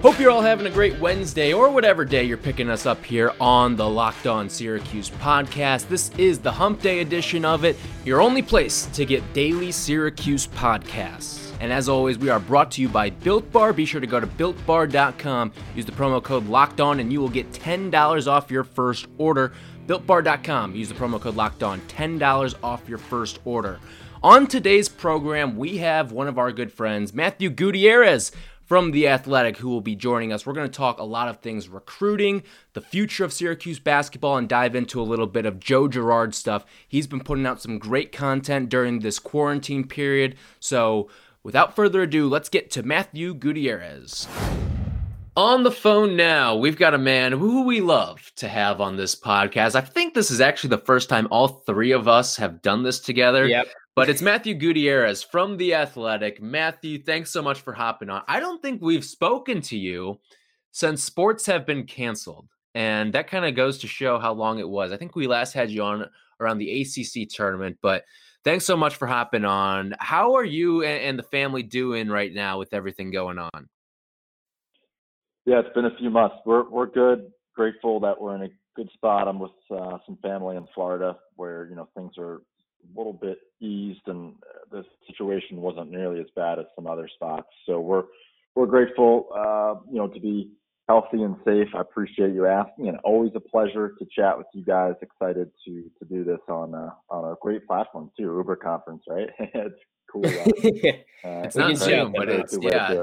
Hope you're all having a great Wednesday or whatever day you're picking us up here on the Locked On Syracuse podcast. This is the Hump Day edition of it, your only place to get daily Syracuse podcasts. And as always, we are brought to you by Built Bar. Be sure to go to builtbar.com, use the promo code Locked On, and you will get $10 off your first order. BuiltBar.com, use the promo code Locked On, $10 off your first order. On today's program, we have one of our good friends, Matthew Gutierrez from The Athletic, who will be joining us. We're going to talk a lot of things recruiting, the future of Syracuse basketball, and dive into a little bit of Joe Girard stuff. He's been putting out some great content during this quarantine period. So, without further ado, let's get to Matthew Gutierrez. On the phone now, we've got a man who we love to have on this podcast. I think this is actually the first time all three of us have done this together. Yep. But it's Matthew Gutierrez from The Athletic. Matthew, thanks so much for hopping on. I don't think we've spoken to you since sports have been canceled. And that kind of goes to show how long it was. I think we last had you on around the ACC tournament, but thanks so much for hopping on. How are you and the family doing right now with everything going on? Yeah, it's been a few months. We're we're good. Grateful that we're in a good spot. I'm with uh, some family in Florida where you know things are little bit eased and the situation wasn't nearly as bad as some other spots. So we're we're grateful, uh, you know, to be healthy and safe. I appreciate you asking, and always a pleasure to chat with you guys. Excited to to do this on a, on a great platform too, Uber conference, right? it's cool. Uh, it's not Zoom, but it's yeah.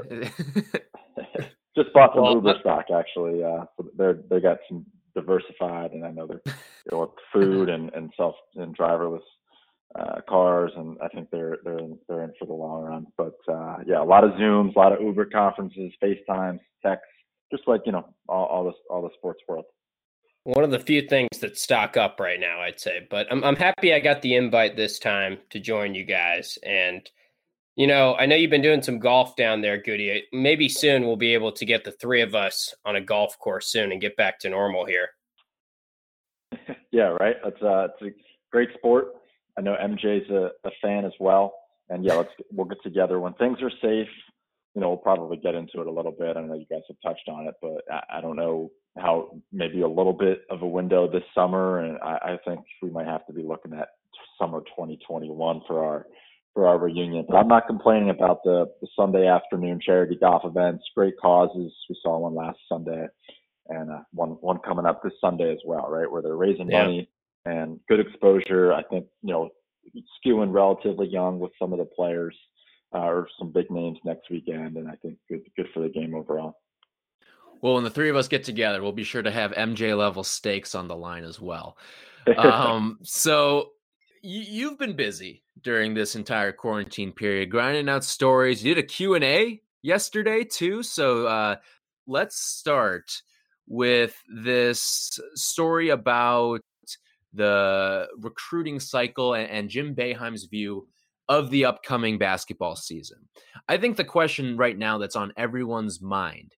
Just bought some well, Uber stock actually. Uh, they're they got some diversified, and I know they're you know, food and and self and driverless uh, cars, and I think they're they're in, they're in for the long run. But uh, yeah, a lot of Zooms, a lot of Uber conferences, FaceTimes, texts, just like you know all, all the all the sports world. One of the few things that stock up right now, I'd say. But I'm I'm happy I got the invite this time to join you guys, and you know, I know you've been doing some golf down there, Goody. Maybe soon we'll be able to get the three of us on a golf course soon and get back to normal here. yeah, right. It's uh, it's a great sport. I know MJ's a, a fan as well, and yeah, let's we'll get together when things are safe. You know, we'll probably get into it a little bit. I know you guys have touched on it, but I, I don't know how maybe a little bit of a window this summer, and I, I think we might have to be looking at summer 2021 for our for our reunion. But I'm not complaining about the, the Sunday afternoon charity golf events. Great causes. We saw one last Sunday and uh, one one coming up this Sunday as well, right? Where they're raising yeah. money and good exposure. I think you know skewing relatively young with some of the players uh, or some big names next weekend, and I think good good for the game overall. Well, when the three of us get together, we'll be sure to have MJ level stakes on the line as well. Um, so you, have been busy during this entire quarantine period, grinding out stories. You did a Q and A yesterday too. So uh, let's start with this story about the recruiting cycle and, and Jim Boeheim's view of the upcoming basketball season. I think the question right now that's on everyone's mind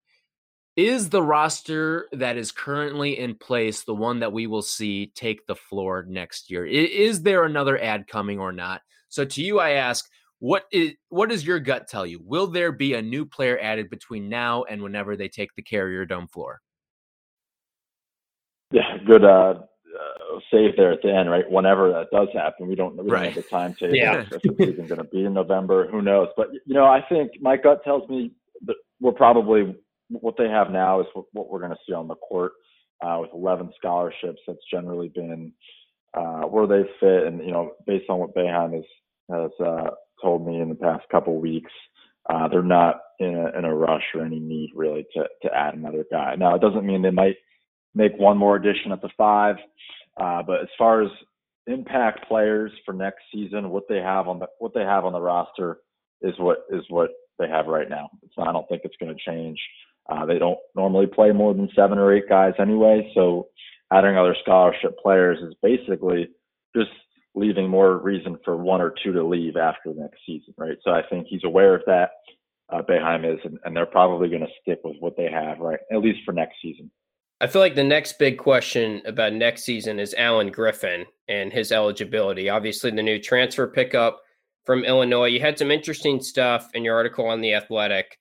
is the roster that is currently in place the one that we will see take the floor next year? Is there another ad coming or not? So to you, I ask, what is what does your gut tell you? Will there be a new player added between now and whenever they take the Carrier Dome floor? Yeah, good uh, uh, save there at the end, right? Whenever that does happen, we don't, we don't have the timetable. Yeah. if it's even going to be in November, who knows? But you know, I think my gut tells me that we're probably what they have now is what, what we're going to see on the court uh, with 11 scholarships. That's generally been uh, where they fit, and you know, based on what Boeheim has has uh, told me in the past couple weeks, uh, they're not in a, in a rush or any need really to to add another guy. Now, it doesn't mean they might make one more addition at the five, uh, but as far as impact players for next season, what they have on the what they have on the roster is what is what they have right now. It's not, I don't think it's going to change. Uh, they don't normally play more than seven or eight guys anyway, so adding other scholarship players is basically just leaving more reason for one or two to leave after the next season, right? So I think he's aware of that. Uh, Boeheim is, and, and they're probably going to stick with what they have, right? At least for next season. I feel like the next big question about next season is Alan Griffin and his eligibility. Obviously, the new transfer pickup from Illinois. You had some interesting stuff in your article on the Athletic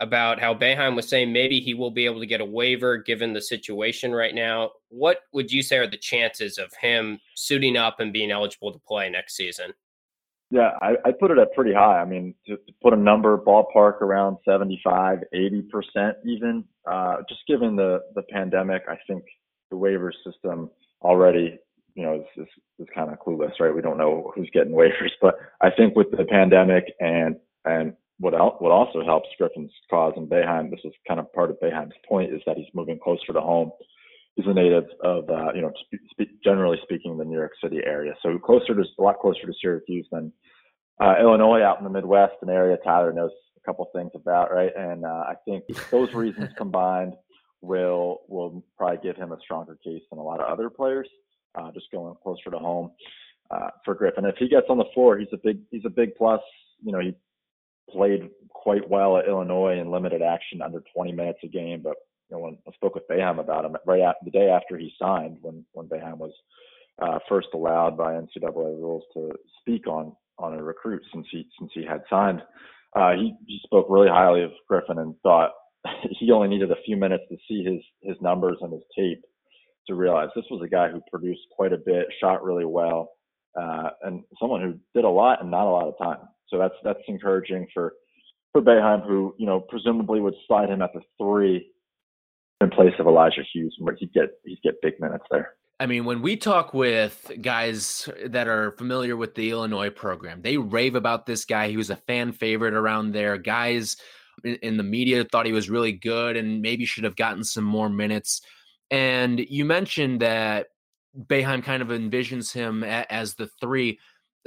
about how Boeheim was saying maybe he will be able to get a waiver given the situation right now. What would you say are the chances of him suiting up and being eligible to play next season? Yeah, I, I put it at pretty high. I mean, to, to put a number ballpark around 75, 80% even, uh, just given the, the pandemic, I think the waiver system already, you know, is, is, is kind of clueless, right? We don't know who's getting waivers, but I think with the pandemic and, and what else, what also helps Griffin's cause and Boeheim, this is kind of part of Boeheim's point, is that he's moving closer to home. He's a native of, uh, you know, spe- generally speaking, the New York City area, so closer to a lot closer to Syracuse than uh, Illinois, out in the Midwest, an area Tyler knows a couple things about, right? And uh, I think those reasons combined will will probably give him a stronger case than a lot of other players. Uh, just going closer to home uh, for Griffin. If he gets on the floor, he's a big he's a big plus. You know, he played quite well at Illinois in limited action, under 20 minutes a game. But you know, when I spoke with Boeheim about him right after the day after he signed, when when Boeheim was uh, first allowed by NCAA rules to speak on on a recruit since he since he had signed, uh, he he spoke really highly of Griffin and thought he only needed a few minutes to see his his numbers and his tape to realize this was a guy who produced quite a bit, shot really well, uh, and someone who did a lot and not a lot of time. So that's that's encouraging for for Boeheim, who you know presumably would slide him at the three in place of Elijah Hughes, where he'd get he'd get big minutes there. I mean, when we talk with guys that are familiar with the Illinois program, they rave about this guy. He was a fan favorite around there. Guys in, the media thought he was really good and maybe should have gotten some more minutes. And you mentioned that Boeheim kind of envisions him as the three.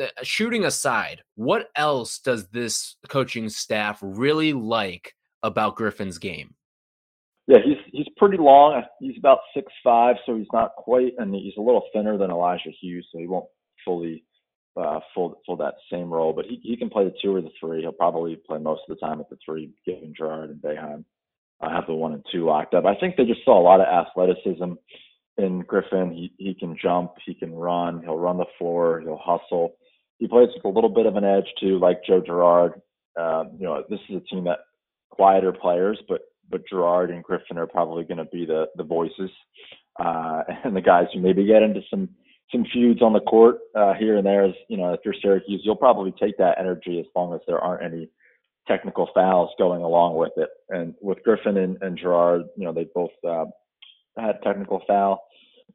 Uh, shooting aside, what else does this coaching staff really like about Griffin's game? Yeah, he's pretty long. He's about six five, so he's not quite, and he's a little thinner than Elijah Hughes, so he won't fully uh, full full that same role. But he he can play the two or the three. He'll probably play most of the time at the three, given Girard and Boeheim uh, have the one and two locked up. I think they just saw a lot of athleticism in Griffin. He he can jump, he can run, he'll run the floor, he'll hustle he plays with a little bit of an edge too, like Joe Girard. Uh, you know, this is a team that quieter players, but but Girard and Griffin are probably going to be the the voices uh, and the guys who maybe get into some some feuds on the court uh, here and there. As you know, if you're Syracuse, you'll probably take that energy as long as there aren't any technical fouls going along with it. And with Griffin and, and Girard, you know, they both uh, had technical foul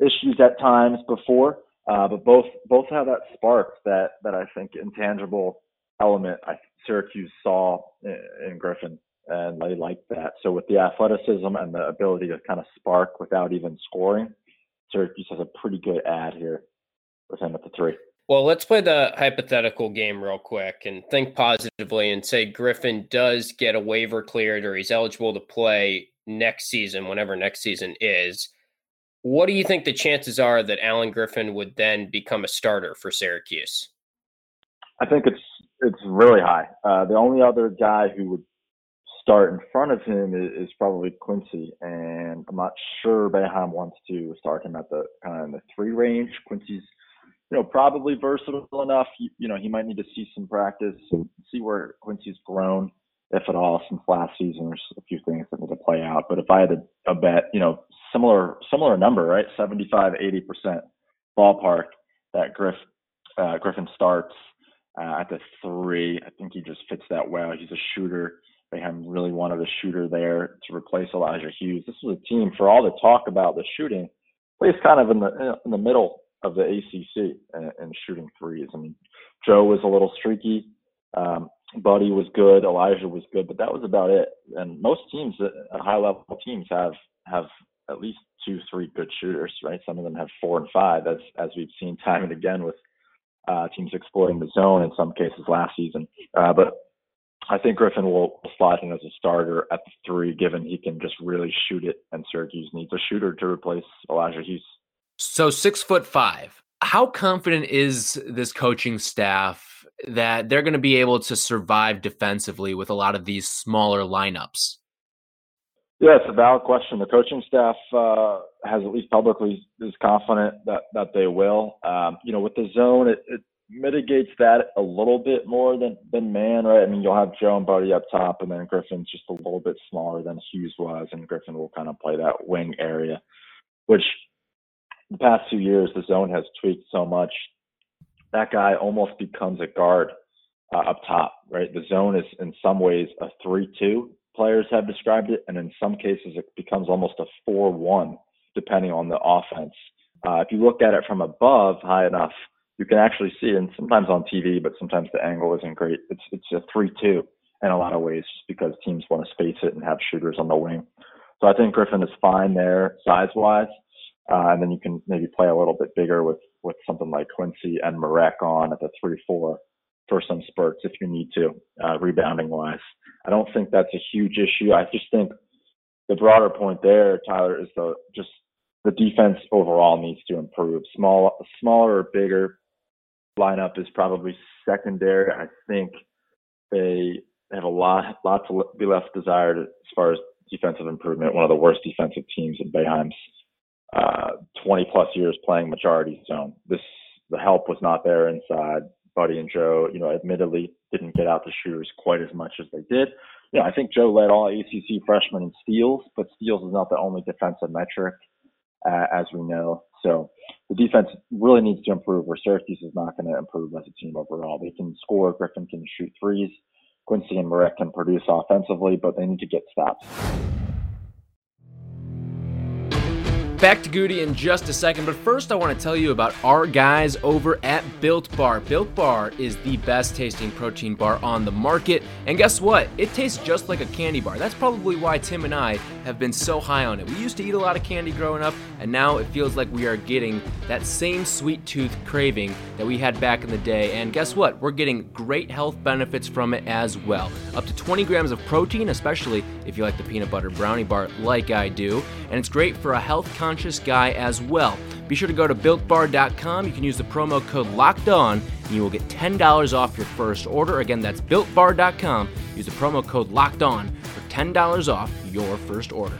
issues at times before. Uh, but both both have that spark that that I think intangible element I Syracuse saw in, in Griffin, and they like that. So with the athleticism and the ability to kind of spark without even scoring, Syracuse has a pretty good ad here with him at the three. Well, let's play the hypothetical game real quick and think positively and say Griffin does get a waiver cleared or he's eligible to play next season, whenever next season is. What do you think the chances are that Alan Griffin would then become a starter for Syracuse? I think it's it's really high. Uh, the only other guy who would start in front of him is, is probably Quincy, and I'm not sure Boeheim wants to start him at the kind of in the three range. Quincy's, you know, probably versatile enough. You, you know, he might need to see some practice and see where Quincy's grown, if at all, since last season. There's a few things that need to play out. But if I had a, a bet, you know, similar similar number, right? 75, 80 percent ballpark that Griff uh, Griffin starts uh, at the three. I think he just fits that well. He's a shooter. They have really wanted a shooter there to replace Elijah Hughes. This was a team for all the talk about the shooting, plays kind of in the in the middle of the ACC and, and shooting threes. I mean, Joe was a little streaky. Um, Buddy was good. Elijah was good, but that was about it. And most teams, uh, high level teams, have have at least two, three good shooters, right? Some of them have four and five, as as we've seen time and again with uh, teams exploiting the zone in some cases last season. Uh, but I think Griffin will slot in as a starter at the three, given he can just really shoot it, and Syracuse needs a shooter to replace Elijah Hughes. So six foot five. How confident is this coaching staff that they're going to be able to survive defensively with a lot of these smaller lineups? Yeah, it's a valid question. The coaching staff uh, has at least publicly is confident that that they will. Um, you know, with the zone, it, it mitigates that a little bit more than than man, right? I mean, you'll have Joe and Buddy up top, and then Griffin's just a little bit smaller than Hughes was, and Griffin will kind of play that wing area, which the past two years the zone has tweaked so much. That guy almost becomes a guard uh, up top, right? The zone is in some ways a three-two. Players have described it, and in some cases it becomes almost a four-one, depending on the offense. Uh, if you look at it from above, high enough you can actually see, and sometimes on TV, but sometimes the angle isn't great. It's it's a three-two in a lot of ways, just because teams want to space it and have shooters on the wing. So I think Griffin is fine there size-wise, uh, and then you can maybe play a little bit bigger with with something like Quincy and Marek on at the three-four for some spurts if you need to, uh, rebounding wise. I don't think that's a huge issue. I just think the broader point there, Tyler, is the just the defense overall needs to improve. Small, smaller or bigger lineup is probably secondary. I think they have a lot, lot to be left desired as far as defensive improvement. One of the worst defensive teams in Boeheim's uh, 20 plus years playing majority zone. This the help was not there inside. Buddy and Joe, you know, admittedly didn't get out the shooters quite as much as they did. You know, I think Joe led all ACC freshmen in steals, but steals is not the only defensive metric, uh, as we know. So the defense really needs to improve where Syracuse is not going to improve as a team overall. They can score, Griffin can shoot threes, Quincy and Marek can produce offensively, but they need to get stops. Back to Goody in just a second, but first I want to tell you about our guys over at Built Bar. Built Bar is the best tasting protein bar on the market, and guess what? It tastes just like a candy bar. That's probably why Tim and I have been so high on it. We used to eat a lot of candy growing up, and now it feels like we are getting that same sweet tooth craving that we had back in the day. And guess what? We're getting great health benefits from it as well. Up to 20 grams of protein, especially if you like the peanut butter brownie bar like I do, and it's great for a health conscious guy as well. Be sure to go to builtbar.com. You can use the promo code locked on and you will get $10 off your first order. Again, that's builtbar.com. Use the promo code locked on for $10 off your first order.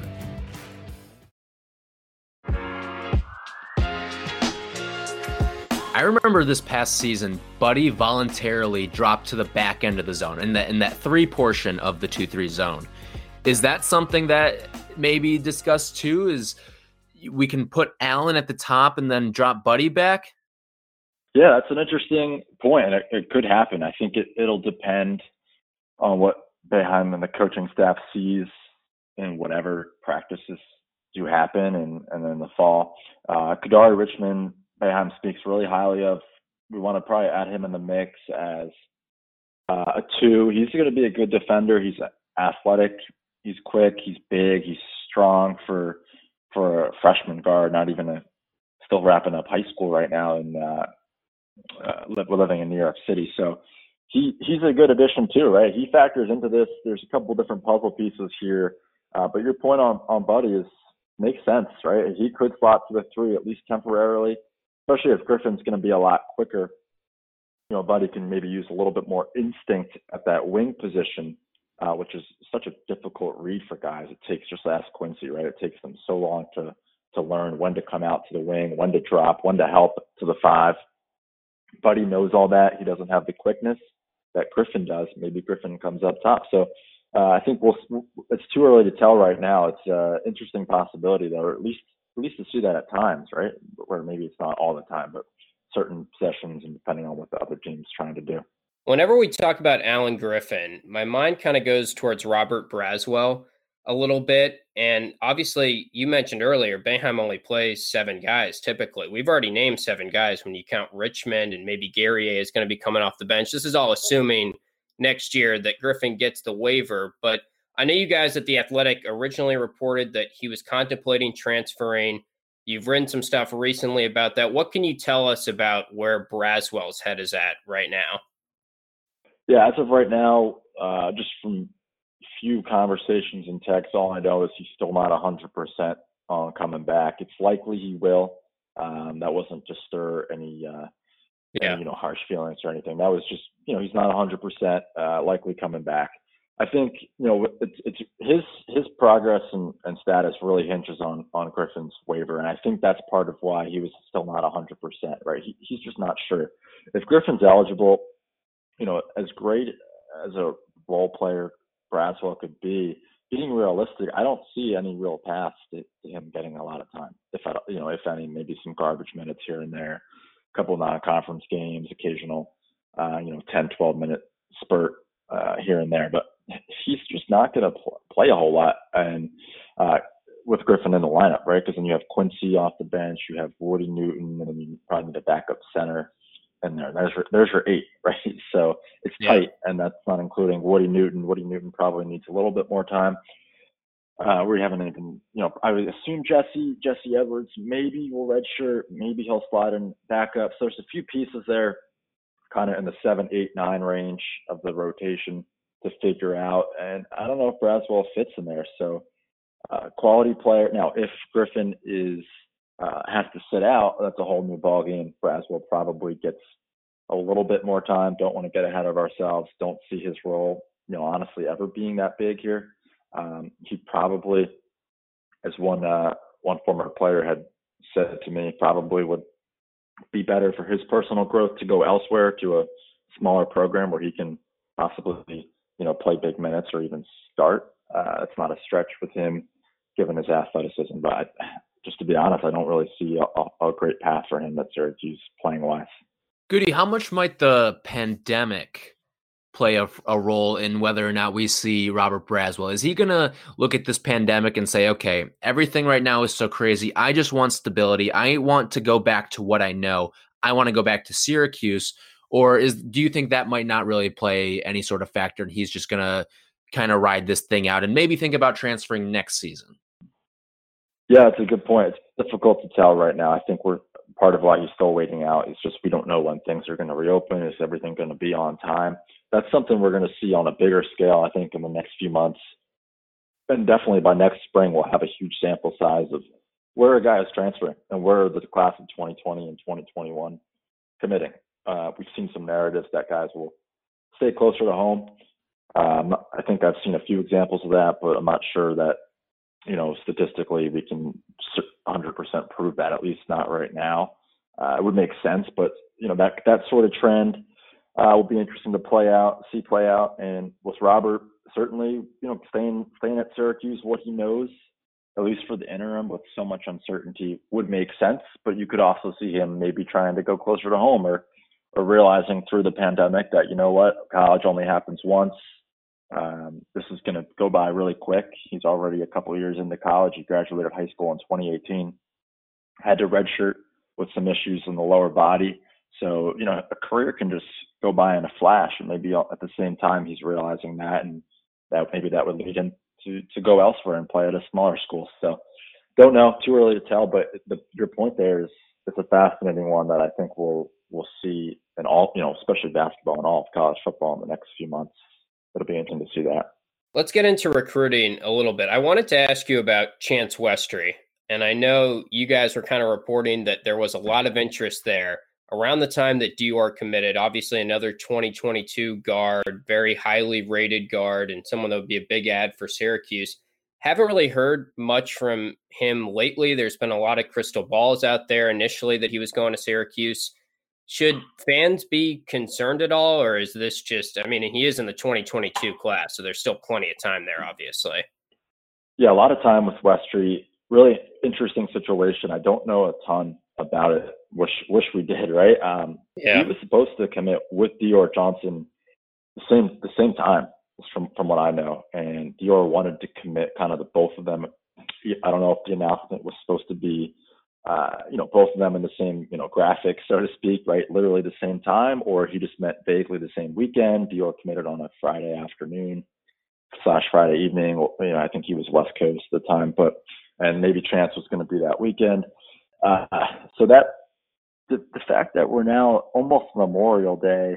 I remember this past season, Buddy voluntarily dropped to the back end of the zone in that in that three portion of the two three zone. Is that something that maybe discussed too? Is we can put Alan at the top and then drop Buddy back? Yeah, that's an interesting point. It, it could happen. I think it, it'll depend on what Boeheim and the coaching staff sees in whatever practices do happen and, and then the fall. Uh, Kadary Richmond, Boeheim speaks really highly of. We want to probably add him in the mix as uh, a two. He's going to be a good defender. He's athletic. He's quick. He's big. He's strong for for a freshman guard, not even a still wrapping up high school right now, and uh, uh, we're living in New York City, so he he's a good addition too, right? He factors into this. There's a couple different puzzle pieces here, uh, but your point on on Buddy is makes sense, right? He could slot to the three at least temporarily, especially if Griffin's going to be a lot quicker. You know, Buddy can maybe use a little bit more instinct at that wing position uh, which is such a difficult read for guys. It takes just ask Quincy, right? It takes them so long to to learn when to come out to the wing, when to drop, when to help to the five. Buddy knows all that. He doesn't have the quickness that Griffin does. Maybe Griffin comes up top. So uh, I think we'll. It's too early to tell right now. It's an interesting possibility, though, or at least at least to see that at times, right? Where maybe it's not all the time, but certain sessions and depending on what the other team's trying to do. Whenever we talk about Alan Griffin, my mind kind of goes towards Robert Braswell a little bit. And obviously, you mentioned earlier, Boeheim only plays seven guys typically. We've already named seven guys when you count Richmond and maybe Guerrier is going to be coming off the bench. This is all assuming next year that Griffin gets the waiver. But I know you guys at The Athletic originally reported that he was contemplating transferring. You've written some stuff recently about that. What can you tell us about where Braswell's head is at right now? Yeah, as of right now, uh, just from few conversations and texts, all I know is he's still not 100% on coming back. It's likely he will. Um, that wasn't to stir any, uh, yeah. Any, you know, harsh feelings or anything. That was just, you know, he's not 100% uh, likely coming back. I think you know it's, it's his his progress and, and status really hinges on on Griffin's waiver, and I think that's part of why he was still not 100 percent. Right, he, he's just not sure if Griffin's eligible. You know, as great as a role player Braswell could be, being realistic, I don't see any real path to, to him getting a lot of time. If I, you know, if any, maybe some garbage minutes here and there, a couple of non-conference games, occasional, uh, you know, 10, 12 minute spurt uh, here and there. But he's just not going to pl- play a whole lot. And uh, with Griffin in the lineup, right? Because then you have Quincy off the bench, you have Woody Newton, and then you probably need a backup center in there. There's your, there's your eight, right? So it's yeah. tight, and that's not including Woody Newton. Woody Newton probably needs a little bit more time. Uh, we haven't even, you know, I would assume Jesse Jesse Edwards maybe will redshirt, maybe he'll slide in backup. So there's a few pieces there, kind of in the seven, eight, nine range of the rotation to figure out. And I don't know if Braswell fits in there. So uh, quality player. Now, if Griffin is uh, has to sit out, that's a whole new ballgame. Braswell probably gets a little bit more time. Don't want to get ahead of ourselves. Don't see his role, you know, honestly ever being that big here. Um, he probably, as one uh, one former player had said to me, probably would be better for his personal growth to go elsewhere to a smaller program where he can possibly you know, play big minutes or even start. Uh, it's not a stretch with him, given his athleticism. But just to be honest, I don't really see a, a great path for him at Syracuse playing wise. Goody, how much might the pandemic play a, a, role in whether or not we see Robert Braswell? Is he going to look at this pandemic and say, okay, everything right now is so crazy. I just want stability. I want to go back to what I know. I want to go back to Syracuse or is do you think that might not really play any sort of factor and he's just going to kind of ride this thing out and maybe think about transferring next season? Yeah, it's a good point. It's difficult to tell right now. I think we're part of why he's still waiting out is just we don't know when things are going to reopen. Is everything going to be on time? That's something we're going to see on a bigger scale, I think, in the next few months. And definitely by next spring, we'll have a huge sample size of where a guy is transferring and where the class of 2020 and 2021 committing. Uh, we've seen some narratives that guys will stay closer to home. Um, I think I've seen a few examples of that, but I'm not sure that you know statistically we can 100% prove that. At least not right now. Uh, it would make sense, but you know that that sort of trend uh, will be interesting to play out, see play out. And with Robert, certainly you know staying staying at Syracuse, what he knows, at least for the interim, with so much uncertainty, would make sense. But you could also see him maybe trying to go closer to home or or realizing through the pandemic that you know what college only happens once um, this is going to go by really quick. He's already a couple years into college. He graduated high school in 2018 had to redshirt with some issues in the lower body. So you know a career can just go by in a flash and maybe at the same time he's realizing that and that maybe that would lead him to to go elsewhere and play at a smaller school. So don't know. Too early to tell but the, your point there is it's a fascinating one that I think we'll, we'll see in all, you know, especially basketball and all of college football in the next few months. It'll be interesting to see that. Let's get into recruiting a little bit. I wanted to ask you about Chance Westry. And I know you guys were kind of reporting that there was a lot of interest there around the time that Dior committed. Obviously, another 2022 guard, very highly rated guard, and someone that would be a big ad for Syracuse. Haven't really heard much from him lately. There's been a lot of crystal balls out there initially that he was going to Syracuse. Should fans be concerned at all, or is this just? I mean, he is in the 2022 class, so there's still plenty of time there, obviously. Yeah, a lot of time with Westry. Really interesting situation. I don't know a ton about it. Wish wish we did, right? Um, yeah. He was supposed to commit with Dior Johnson the same the same time, from from what I know. And Dior wanted to commit kind of the both of them. I don't know if the announcement was supposed to be uh, you know, both of them in the same, you know, graphic, so to speak, right? Literally the same time, or he just met vaguely the same weekend. Dior committed on a Friday afternoon slash Friday evening. You know, I think he was West Coast at the time, but and maybe Chance was going to be that weekend. Uh, so that the, the fact that we're now almost Memorial Day,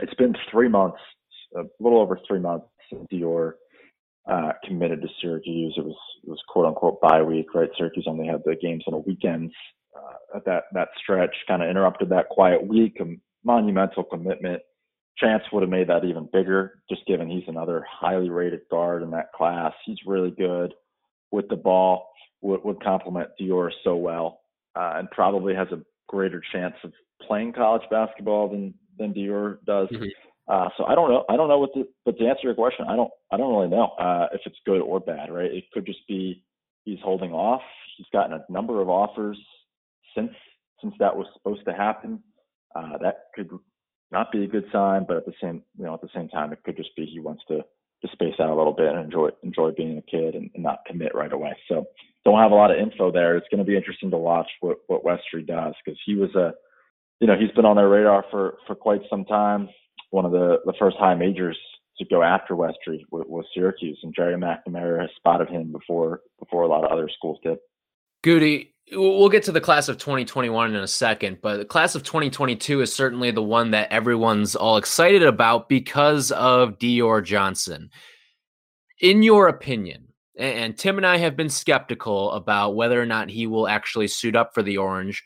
it's been three months, a little over three months since Dior uh, committed to Syracuse. It was it was quote unquote bye week, right? Syracuse only had the games on the weekends. Uh, that that stretch kind of interrupted that quiet week, a monumental commitment. Chance would have made that even bigger, just given he's another highly rated guard in that class. He's really good with the ball, would, would complement Dior so well, uh, and probably has a greater chance of playing college basketball than than Dior does. Mm-hmm. Uh, so I don't know. I don't know what the, but to answer your question, I don't. I don't really know uh, if it's good or bad. Right? It could just be he's holding off. He's gotten a number of offers since since that was supposed to happen. Uh, that could not be a good sign, but at the same you know at the same time, it could just be he wants to to space out a little bit and enjoy enjoy being a kid and, and not commit right away. So don't have a lot of info there. It's going to be interesting to watch what what Westry does because he was a you know he's been on their radar for for quite some time. One of the the first high majors to go after Westry was, was Syracuse, and Gerry McNamara has spotted him before before a lot of other schools did. Goody, we'll get to the class of 2021 in a second, but the class of 2022 is certainly the one that everyone's all excited about because of Dior Johnson. In your opinion, and Tim and I have been skeptical about whether or not he will actually suit up for the Orange,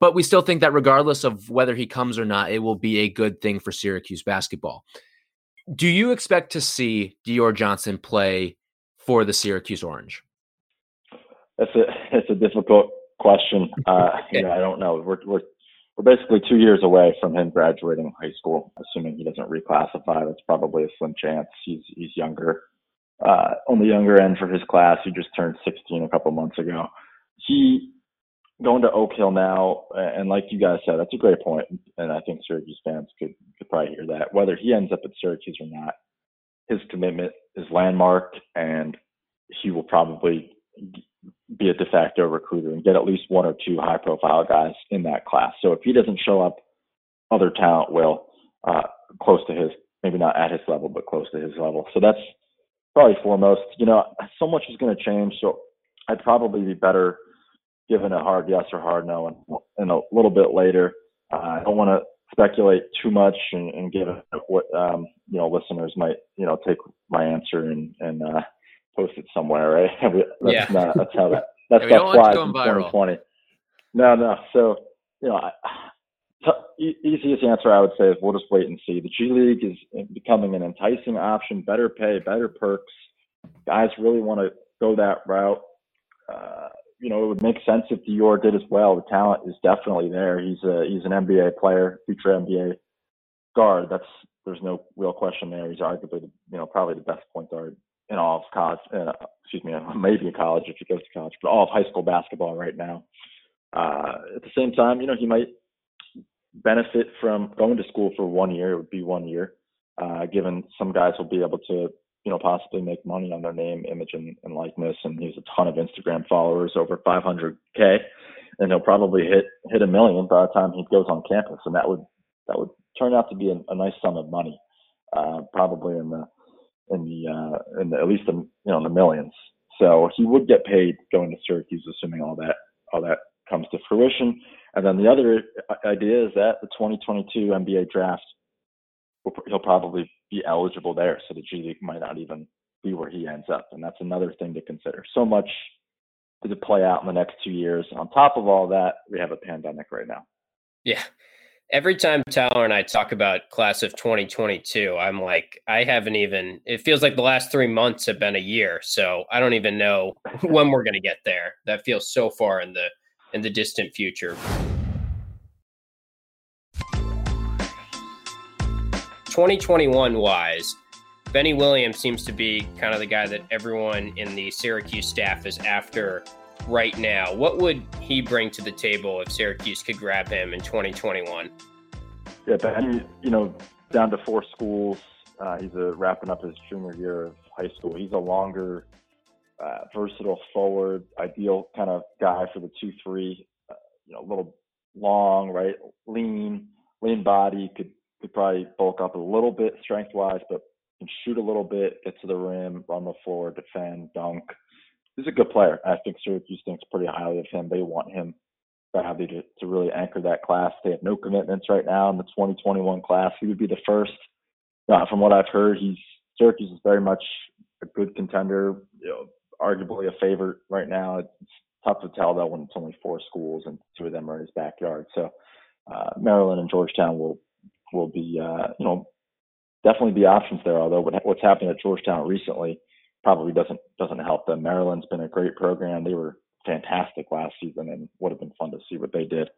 but we still think that regardless of whether he comes or not, it will be a good thing for Syracuse basketball. Do you expect to see Dior Johnson play for the Syracuse Orange? That's a it's a difficult question. Uh, you know, I don't know. We're we're we're basically two years away from him graduating high school, assuming he doesn't reclassify. That's probably a slim chance. He's he's younger, uh, on the younger end for his class. He just turned 16 a couple months ago. He going to Oak Hill now, and like you guys said, that's a great point, and I think Syracuse fans could could probably hear that. Whether he ends up at Syracuse or not, his commitment is landmark, and he will probably be a de facto recruiter and get at least one or two high profile guys in that class. So if he doesn't show up, other talent will uh, close to his, maybe not at his level, but close to his level. So that's probably foremost. You know, so much is going to change. So I'd probably be better given a hard yes or hard no and, and a little bit later. Uh, I don't want to speculate too much and, and give what um, you know listeners might you know take my answer and and uh, post it somewhere, right? that's yeah. not that's how that that yeah, stuff flies in 2020. No, no. So you know, I, t- easiest answer I would say is we'll just wait and see. The G League is becoming an enticing option, better pay, better perks. Guys really want to go that route. Uh, you know, it would make sense if Dior did as well. The talent is definitely there. He's a he's an NBA player, future NBA guard. That's there's no real question there. He's arguably the, you know probably the best point guard in all of college, uh, excuse me, maybe in college if he goes to college, but all of high school basketball right now. Uh, at the same time, you know, he might benefit from going to school for one year. It would be one year, uh, given some guys will be able to, you know, possibly make money on their name, image, and, and likeness. And he has a ton of Instagram followers, over 500k, and he'll probably hit hit a million by the time he goes on campus, and that would that would turn out to be a, a nice sum of money, uh, probably in the in the uh, in the, at least the you know the millions. So he would get paid going to Syracuse, assuming all that all that comes to fruition. And then the other idea is that the 2022 NBA draft, he'll probably be eligible there. So the G League might not even be where he ends up, and that's another thing to consider. So much to play out in the next two years. On top of all that, we have a pandemic right now. Yeah, every time Tyler and I talk about class of 2022, I'm like, I haven't even, it feels like the last three months have been a year. So I don't even know when we're going to get there. That feels so far in the, in the distant future. 2021 wise, Benny Williams seems to be kind of the guy that everyone in the Syracuse staff is after right now. What would he bring to the table if Syracuse could grab him in 2021? Yeah, Ben, you know, down to four schools. Uh, he's a, wrapping up his junior year of high school. He's a longer, uh, versatile forward, ideal kind of guy for the two-three. Uh, you know, a little long, right, lean, lean body. Could could probably bulk up a little bit strength-wise, but can shoot a little bit, get to the rim, run the floor, defend, dunk he's a good player. I think Syracuse thinks pretty highly of him. They want him badly to, to really anchor that class. They have no commitments right now in the 2021 class. He would be the first. Uh, from what I've heard, he's Syracuse is very much a good contender. You know, arguably a favorite right now. It's tough to tell though when it's only four schools and two of them are in his backyard. So uh, Maryland and Georgetown will will be uh, you know definitely be options there. Although what's happened at Georgetown recently probably doesn't doesn't help them. Maryland's been a great program. They were fantastic last season, and would have been fun to see what they did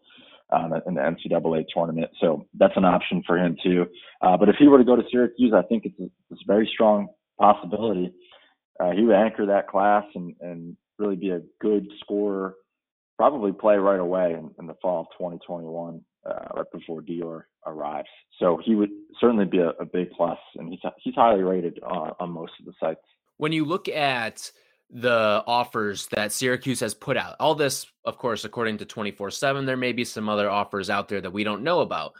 um, in the NCAA tournament. So that's an option for him too. Uh, but if he were to go to Syracuse, I think it's a, it's a very strong possibility. Uh, he would anchor that class and, and really be a good scorer. Probably play right away in, in the fall of 2021, uh, right before Dior arrives. So he would certainly be a, a big plus, and he's he's highly rated on most of the sites. When you look at the offers that Syracuse has put out. All this, of course, according to 24 7, there may be some other offers out there that we don't know about.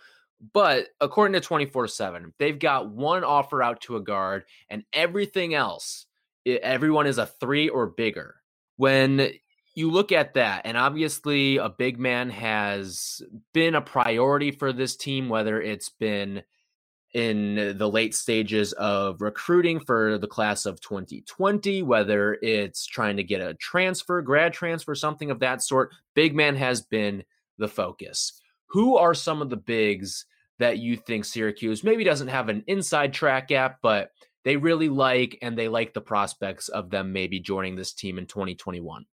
But according to 24 7, they've got one offer out to a guard, and everything else, everyone is a three or bigger. When you look at that, and obviously a big man has been a priority for this team, whether it's been in the late stages of recruiting for the class of 2020, whether it's trying to get a transfer, grad transfer, something of that sort. Big man has been the focus. Who are some of the bigs that you think Syracuse maybe doesn't have an inside track at, but they really like and they like the prospects of them maybe joining this team in 2021?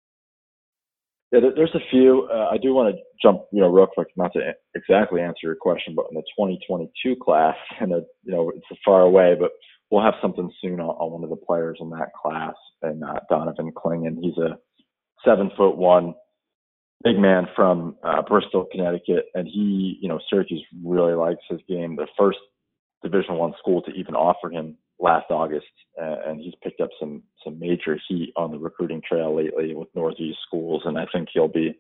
Yeah, there's a few. Uh, I do want to jump, you know, real quick, not to exactly answer your question, but in the 2022 class, and a, you know, it's far away, but we'll have something soon on, on one of the players in that class, and uh, Donovan Clingan. He's a seven foot one big man from uh, Bristol, Connecticut, and he, you know, Syracuse really likes his game. The first Division One school to even offer him last August, uh, and he's picked up some some major heat on the recruiting trail lately with Northeast schools, and I think he'll be,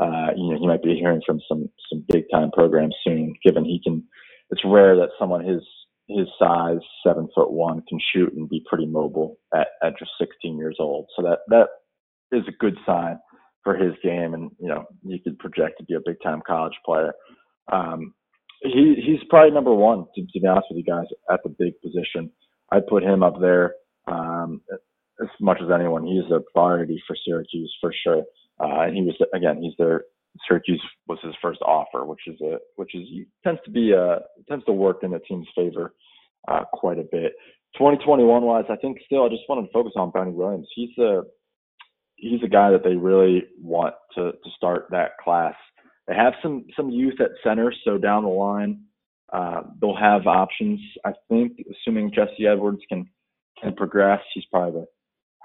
uh, you know, he might be hearing from some some big time programs soon, given he can. It's rare that someone his his size, seven foot one, can shoot and be pretty mobile at, at just 16 years old. So that that is a good sign for his game, and you know, he could project to be a big time college player. Um, he he's probably number one to, to be honest with you guys at the big position. I'd put him up there um, as much as anyone. He's a priority for Syracuse for sure. Uh, and he was again, he's their Syracuse was his first offer, which is a which is tends to be a tends to work in the team's favor uh, quite a bit. 2021 wise, I think still I just wanted to focus on Benny Williams. He's a he's a guy that they really want to to start that class they have some some youth at center, so down the line uh, they'll have options. I think, assuming Jesse Edwards can can progress, he's probably the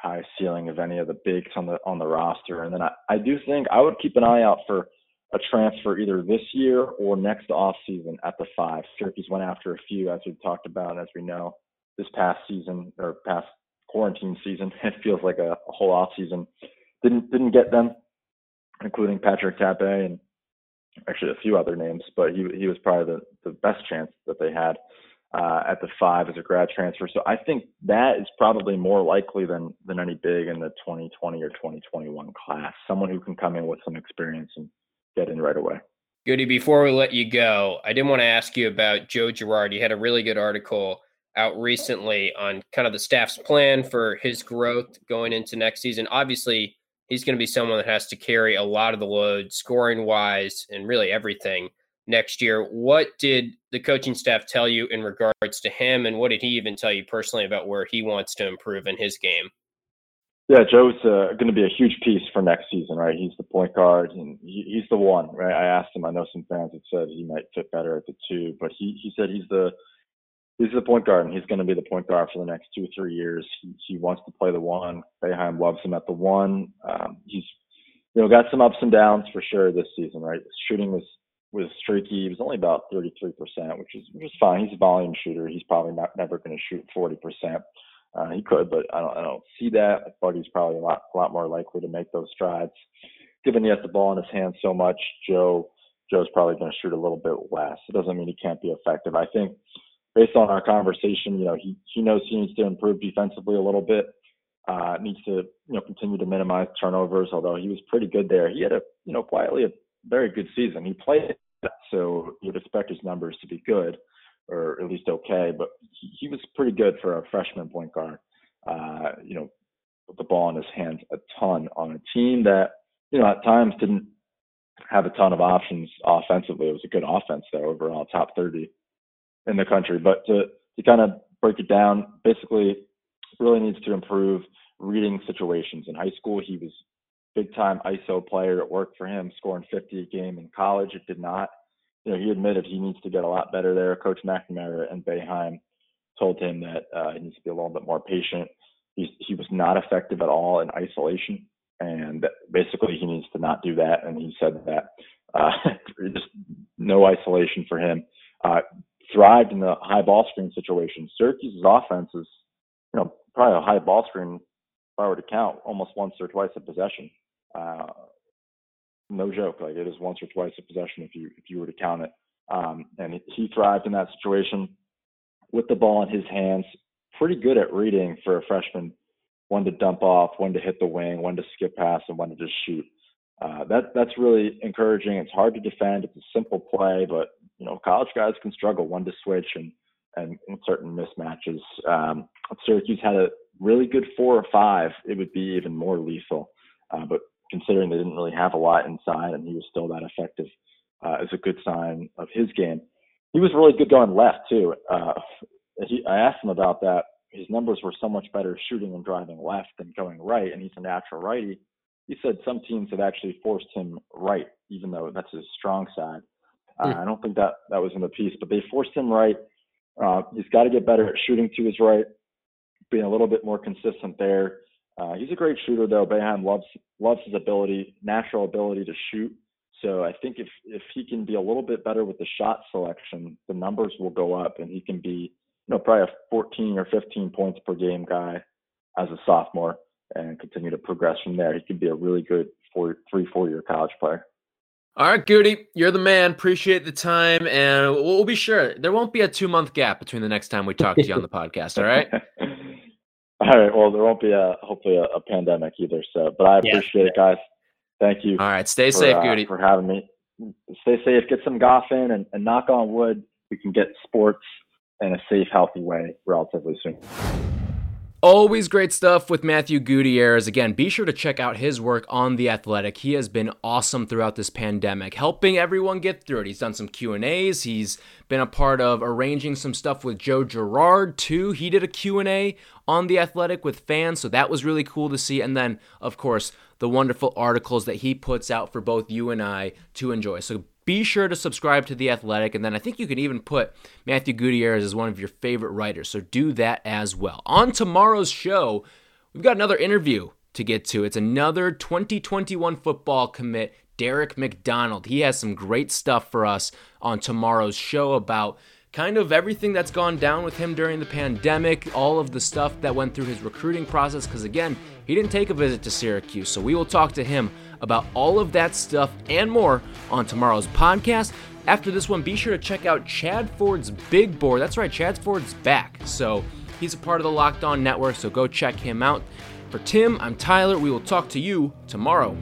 highest ceiling of any of the bigs on the on the roster. And then I, I do think I would keep an eye out for a transfer either this year or next off season at the five. Syracuse went after a few, as we've talked about, as we know, this past season or past quarantine season. It feels like a, a whole off season. Didn't didn't get them, including Patrick Tape and actually a few other names, but he he was probably the, the best chance that they had uh, at the five as a grad transfer. So I think that is probably more likely than than any big in the 2020 or 2021 class. Someone who can come in with some experience and get in right away. Goody, before we let you go, I did want to ask you about Joe Girard. You had a really good article out recently on kind of the staff's plan for his growth going into next season. Obviously, he's going to be someone that has to carry a lot of the load, scoring wise, and really everything next year. What did the coaching staff tell you in regards to him, and what did he even tell you personally about where he wants to improve in his game? Yeah, Joe's uh, going to be a huge piece for next season, right? He's the point guard, and he, he's the one, right? I asked him. I know some fans have said he might fit better at the two, but he he said he's the he's the point guard, and he's going to be the point guard for the next two or three years. He, he wants to play the one. Boeheim loves him at the one. Um, he's you know got some ups and downs for sure this season, right? Shooting was was streaky. He was only about 33%, which is which is fine. He's a volume shooter. He's probably not never going to shoot 40%. Uh, he could, but I don't I don't see that. I thought he's probably a lot a lot more likely to make those strides. Given he has the ball in his hands so much, Joe Joe's probably going to shoot a little bit less. It doesn't mean he can't be effective. I think based on our conversation, you know, he he knows he needs to improve defensively a little bit. Uh, needs to you know continue to minimize turnovers. Although he was pretty good there, he had a you know quietly a very good season. He played, so you'd expect his numbers to be good or at least okay. But he, he was pretty good for a freshman point guard. Uh, you know, with the ball in his hands a ton on a team that you know at times didn't have a ton of options offensively. It was a good offense though overall, top 30 in the country. But to to kind of break it down, basically, really needs to improve reading situations. In high school, he was big time ISO player. It worked for him, scoring 50 a game. In college, it did not. You know, he admitted he needs to get a lot better there. Coach McNamara and Boeheim told him that uh, he needs to be a little bit more patient. He, he was not effective at all in isolation, and basically he needs to not do that. And he said that uh, just no isolation for him. Uh, thrived in the high ball screen situation. Syracuse's offense is, you know, probably a high ball screen. If I were to count, almost once or twice a possession. Uh, no joke, like it is once or twice a possession if you if you were to count it. Um, and he thrived in that situation with the ball in his hands, pretty good at reading for a freshman when to dump off, when to hit the wing, when to skip pass, and when to just shoot. Uh, that that's really encouraging. It's hard to defend. It's a simple play, but you know college guys can struggle when to switch and and in certain mismatches. Um, Syracuse had a really good four or five. It would be even more lethal. Uh, but considering they didn't really have a lot inside and he was still that effective, uh, is a good sign of his game he was really good going left too. Uh, he, I asked him about that. His numbers were so much better shooting and driving left than going right, and he's a natural righty. He said some teams have actually forced him right, even though that's his strong side. Uh, mm. I don't think that that was in the piece, but they forced him right. Uh, he's got to get better at shooting to his right, being a little bit more consistent there. Uh, he's a great shooter, though. Boeheim loves loves his ability, natural ability to shoot. So I think if if he can be a little bit better with the shot selection, the numbers will go up, and he can be, you know, probably a 14 or 15 points per game guy as a sophomore, and continue to progress from there. He could be a really good four, three, four year college player. All right, Goody, you're the man. Appreciate the time, and we'll be sure there won't be a two month gap between the next time we talk to you on the podcast. All right. all right. Well, there won't be a hopefully a, a pandemic either. So, but I appreciate yeah. it, guys. Thank you. All right. Stay for, safe, uh, Goody. For having me. Stay safe. Get some golf in and, and knock on wood. We can get sports in a safe, healthy way relatively soon. Always great stuff with Matthew Gutierrez. Again, be sure to check out his work on The Athletic. He has been awesome throughout this pandemic, helping everyone get through it. He's done some Q&As. He's been a part of arranging some stuff with Joe Girard too. He did a Q&A on The Athletic with fans, so that was really cool to see. And then, of course, the wonderful articles that he puts out for both you and I to enjoy. So be sure to subscribe to The Athletic, and then I think you can even put Matthew Gutierrez as one of your favorite writers, so do that as well. On tomorrow's show, we've got another interview to get to. It's another 2021 football commit, Derek McDonald. He has some great stuff for us on tomorrow's show about kind of everything that's gone down with him during the pandemic, all of the stuff that went through his recruiting process, because again, he didn't take a visit to Syracuse. So we will talk to him about all of that stuff and more on tomorrow's podcast. After this one, be sure to check out Chad Ford's Big Board. That's right, Chad Ford's back. So he's a part of the Locked On Network, so go check him out. For Tim, I'm Tyler. We will talk to you tomorrow.